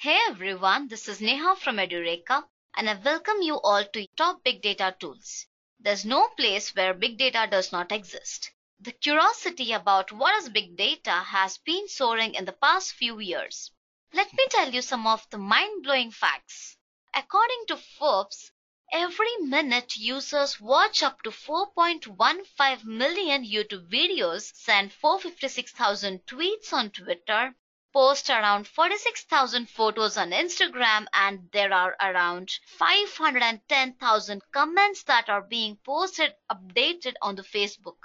Hey everyone, this is Neha from Edureka and I welcome you all to Top Big Data Tools. There's no place where big data does not exist. The curiosity about what is big data has been soaring in the past few years. Let me tell you some of the mind-blowing facts. According to Forbes, every minute users watch up to 4.15 million YouTube videos, send 456,000 tweets on Twitter, post around 46,000 photos on Instagram, and there are around 510,000 comments that are being posted updated on the Facebook.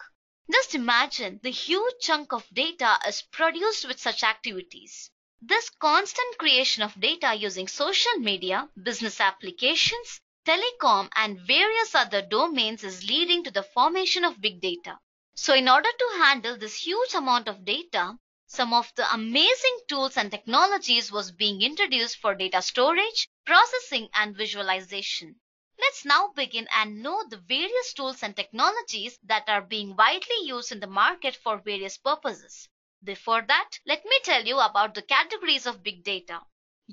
Just imagine the huge chunk of data is produced with such activities. This constant creation of data using social media, business applications, telecom, and various other domains is leading to the formation of big data. So, in order to handle this huge amount of data, some of the amazing tools and technologies was being introduced for data storage, processing, and visualization. Let's now begin and know the various tools and technologies that are being widely used in the market for various purposes. Before that, let me tell you about the categories of big data.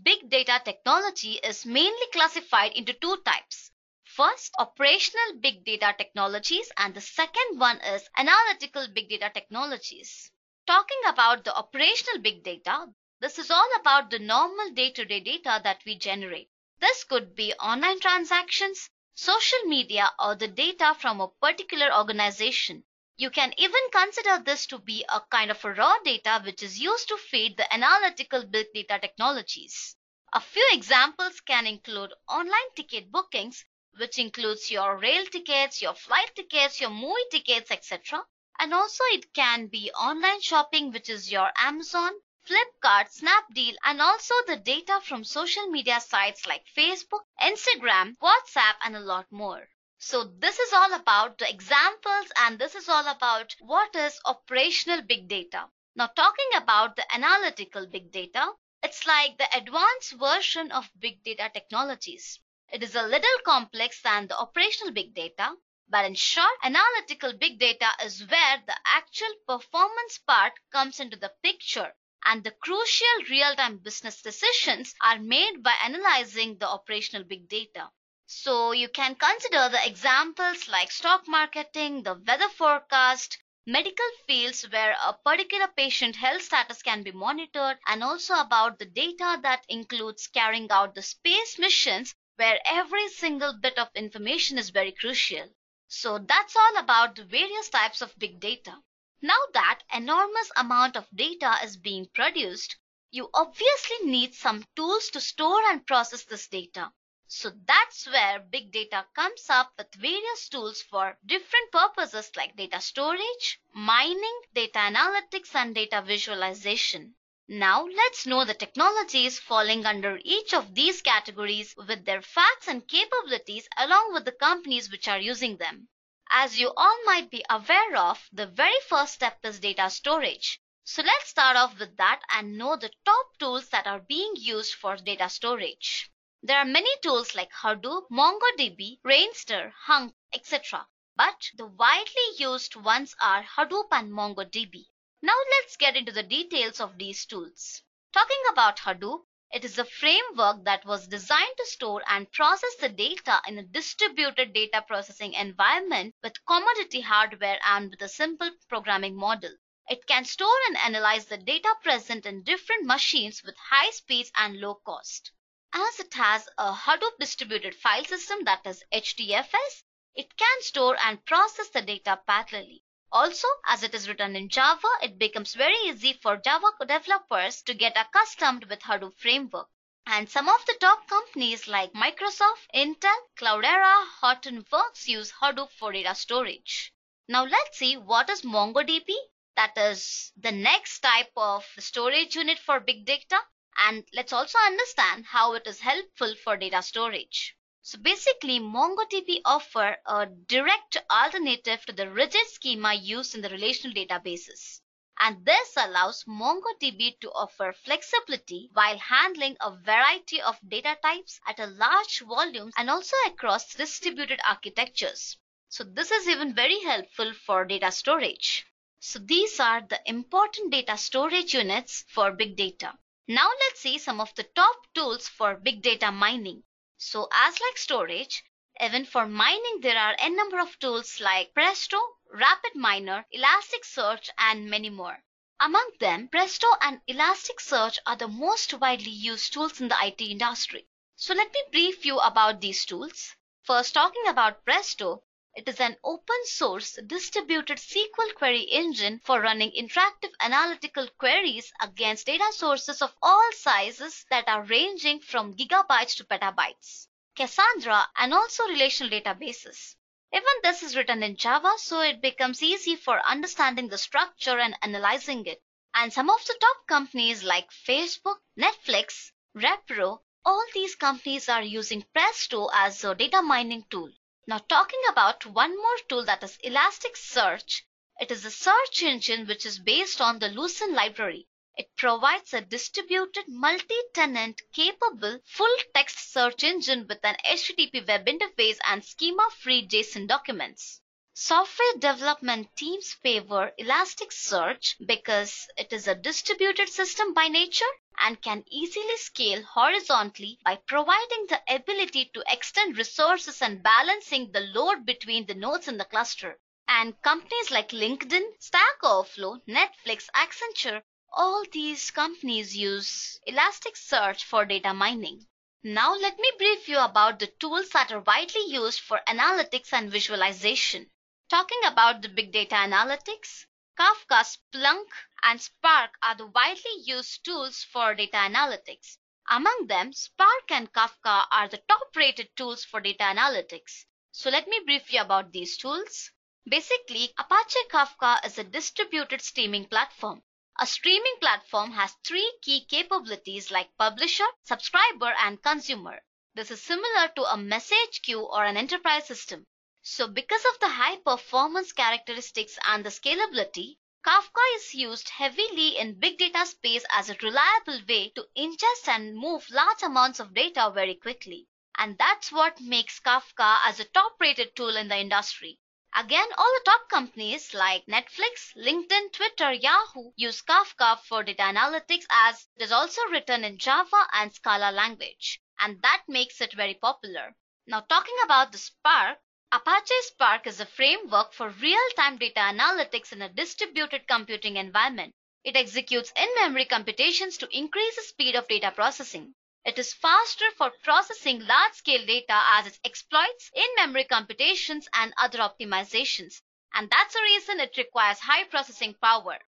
Big data technology is mainly classified into two types. First, operational big data technologies, and the second one is analytical big data technologies. Talking about the operational big data, this is all about the normal day to day data that we generate. This could be online transactions, social media, or the data from a particular organization. You can even consider this to be a kind of a raw data which is used to feed the analytical big data technologies. A few examples can include online ticket bookings, which includes your rail tickets, your flight tickets, your movie tickets, etc. And also it can be online shopping, which is your Amazon, Flipkart, Snapdeal, and also the data from social media sites like Facebook, Instagram, WhatsApp, and a lot more. So this is all about the examples and this is all about what is operational big data. Now talking about the analytical big data, it's like the advanced version of big data technologies. It is a little complex than the operational big data, but in short, analytical big data is where the actual performance part comes into the picture and the crucial real-time business decisions are made by analyzing the operational big data. So you can consider the examples like stock marketing, the weather forecast, medical fields where a particular patient health status can be monitored, and also about the data that includes carrying out the space missions where every single bit of information is very crucial. So that's all about the various types of big data. Now that enormous amount of data is being produced, you obviously need some tools to store and process this data. So that's where big data comes up with various tools for different purposes like data storage, mining, data analytics, and data visualization. Now let's know the technologies falling under each of these categories with their facts and capabilities along with the companies which are using them. As you all might be aware of, the very first step is data storage. So let's start off with that and know the top tools that are being used for data storage. There are many tools like Hadoop, MongoDB, RainStor, Hunk, etc. But the widely used ones are Hadoop and MongoDB. Now let's get into the details of these tools. Talking about Hadoop, it is a framework that was designed to store and process the data in a distributed data processing environment with commodity hardware and with a simple programming model. It can store and analyze the data present in different machines with high speeds and low cost. As it has a Hadoop distributed file system that is HDFS, it can store and process the data parallelly. Also, as it is written in Java, it becomes very easy for Java developers to get accustomed with Hadoop framework. And some of the top companies like Microsoft, Intel, Cloudera, Hortonworks use Hadoop for data storage. Now let's see what is MongoDB. That is the next type of storage unit for big data and let's also understand how it is helpful for data storage. So basically, MongoDB offer a direct alternative to the rigid schema used in the relational databases. And this allows MongoDB to offer flexibility while handling a variety of data types at a large volume and also across distributed architectures. So this is even very helpful for data storage. So these are the important data storage units for big data. Now let's see some of the top tools for big data mining. So as like storage, even for mining there are n number of tools like Presto, RapidMiner, Elasticsearch and many more. Among them, Presto and Elasticsearch are the most widely used tools in the IT industry. So let me brief you about these tools. First talking about Presto, it is an open source distributed SQL query engine for running interactive analytical queries against data sources of all sizes that are ranging from gigabytes to petabytes, Cassandra, and also relational databases. Even this is written in Java, so it becomes easy for understanding the structure and analyzing it. And some of the top companies like Facebook, Netflix, Repro, all these companies are using Presto as a data mining tool. Now talking about one more tool that is Elasticsearch. It is a search engine which is based on the Lucene library. It provides a distributed multi-tenant capable full text search engine with an HTTP web interface and schema-free JSON documents. Software development teams favor Elasticsearch because it is a distributed system by nature and can easily scale horizontally by providing the ability to extend resources and balancing the load between the nodes in the cluster. And companies like LinkedIn, Stack Overflow, Netflix, Accenture, all these companies use Elasticsearch for data mining. Now let me brief you about the tools that are widely used for analytics and visualization. Talking about the big data analytics, Kafka, Splunk, and Spark are the widely used tools for data analytics. Among them, Spark and Kafka are the top rated tools for data analytics. So let me brief you about these tools. Basically, Apache Kafka is a distributed streaming platform. A streaming platform has three key capabilities like publisher, subscriber, and consumer. This is similar to a message queue or an enterprise system. So because of the high performance characteristics and the scalability, Kafka is used heavily in big data space as a reliable way to ingest and move large amounts of data very quickly. And that's what makes Kafka as a top rated tool in the industry. Again, all the top companies like Netflix, LinkedIn, Twitter, Yahoo use Kafka for data analytics as it is also written in Java and Scala language. And that makes it very popular. Now talking about the Spark, Apache Spark is a framework for real-time data analytics in a distributed computing environment. It executes in-memory computations to increase the speed of data processing. It is faster for processing large-scale data as it exploits in-memory computations and other optimizations. And that's the reason it requires high processing power.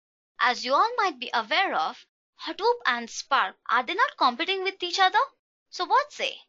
As you all might be aware of, Hadoop and Spark, are they not competing with each other? So what say?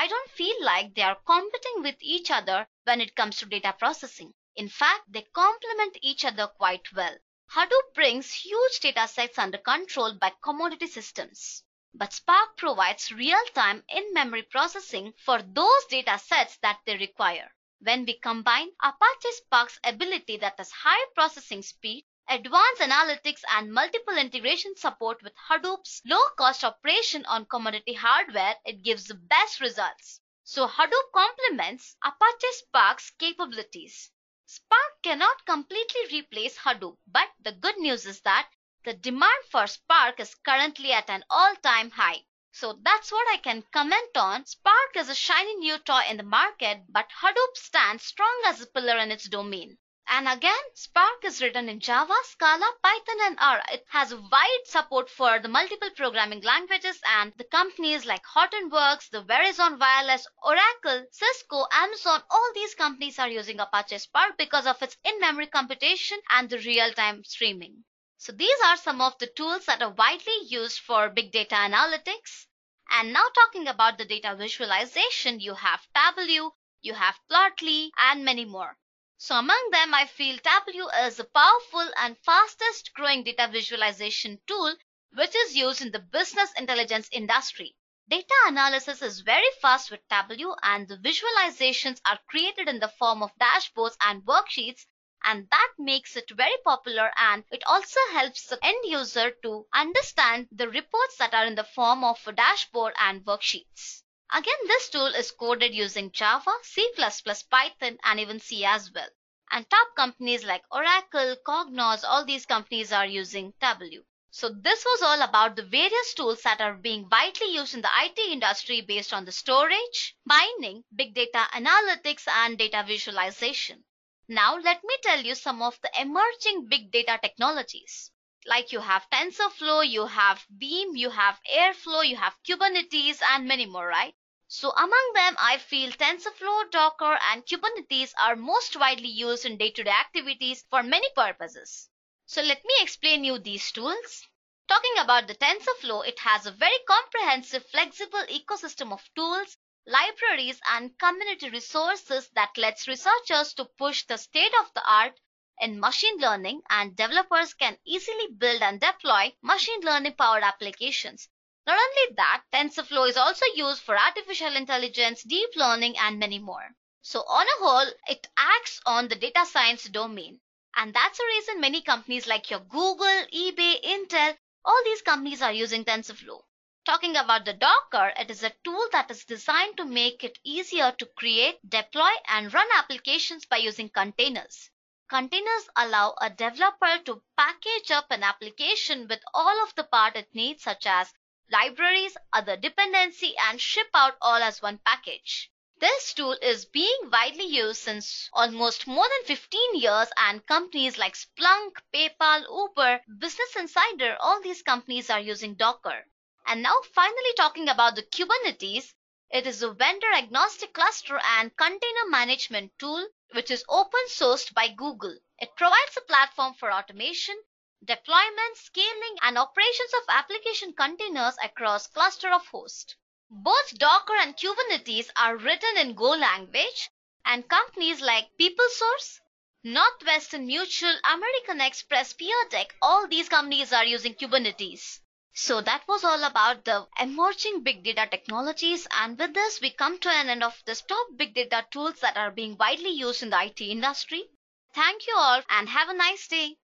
I don't feel like they are competing with each other when it comes to data processing. In fact, they complement each other quite well. Hadoop brings huge data sets under control by commodity systems. But Spark provides real-time in-memory processing for those data sets that they require. When we combine Apache Spark's ability that has high processing speed, advanced analytics and multiple integration support with Hadoop's low-cost operation on commodity hardware, it gives the best results. So Hadoop complements Apache Spark's capabilities. Spark cannot completely replace Hadoop, but the good news is that the demand for Spark is currently at an all-time high. So that's what I can comment on. Spark is a shiny new toy in the market, but Hadoop stands strong as a pillar in its domain. And again, Spark is written in Java, Scala, Python, and R. It has wide support for the multiple programming languages and the companies like Hortonworks, the Verizon Wireless, Oracle, Cisco, Amazon, all these companies are using Apache Spark because of its in-memory computation and the real-time streaming. So these are some of the tools that are widely used for big data analytics. And now talking about the data visualization, you have Tableau, you have Plotly, and many more. So among them, I feel Tableau is a powerful and fastest growing data visualization tool which is used in the business intelligence industry. Data analysis is very fast with Tableau and the visualizations are created in the form of dashboards and worksheets and that makes it very popular and it also helps the end user to understand the reports that are in the form of a dashboard and worksheets. Again, this tool is coded using Java, C++, Python, and even C as well. And top companies like Oracle, Cognos, all these companies are using Tableau. So this was all about the various tools that are being widely used in the IT industry based on the storage, mining, big data analytics, and data visualization. Now let me tell you some of the emerging big data technologies. Like you have TensorFlow, you have Beam, you have Airflow, you have Kubernetes, and many more, right? So among them, I feel TensorFlow, Docker, and Kubernetes are most widely used in day-to-day activities for many purposes. So let me explain you these tools. Talking about the TensorFlow, it has a very comprehensive, flexible ecosystem of tools, libraries, and community resources that lets researchers to push the state of the art in machine learning and developers can easily build and deploy machine learning powered applications. Not only that, TensorFlow is also used for artificial intelligence, deep learning, and many more. So on a whole, it acts on the data science domain. And that's the reason many companies like your Google, eBay, Intel, all these companies are using TensorFlow. Talking about the Docker, it is a tool that is designed to make it easier to create, deploy, and run applications by using containers. Containers allow a developer to package up an application with all of the part it needs, such as libraries, other dependency, and ship out all as one package. This tool is being widely used since almost more than 15 years and companies like Splunk, PayPal, Uber, Business Insider, all these companies are using Docker. And now finally talking about the Kubernetes, it is a vendor agnostic cluster and container management tool which is open sourced by Google. It provides a platform for automation, deployment, scaling and operations of application containers across cluster of hosts. Both Docker and Kubernetes are written in Go language, and companies like PeopleSource, Northwestern Mutual, American Express, Pear Deck, all these companies are using Kubernetes. So that was all about the emerging big data technologies. And with this, we come to an end of the top big data tools that are being widely used in the IT industry. Thank you all and have a nice day.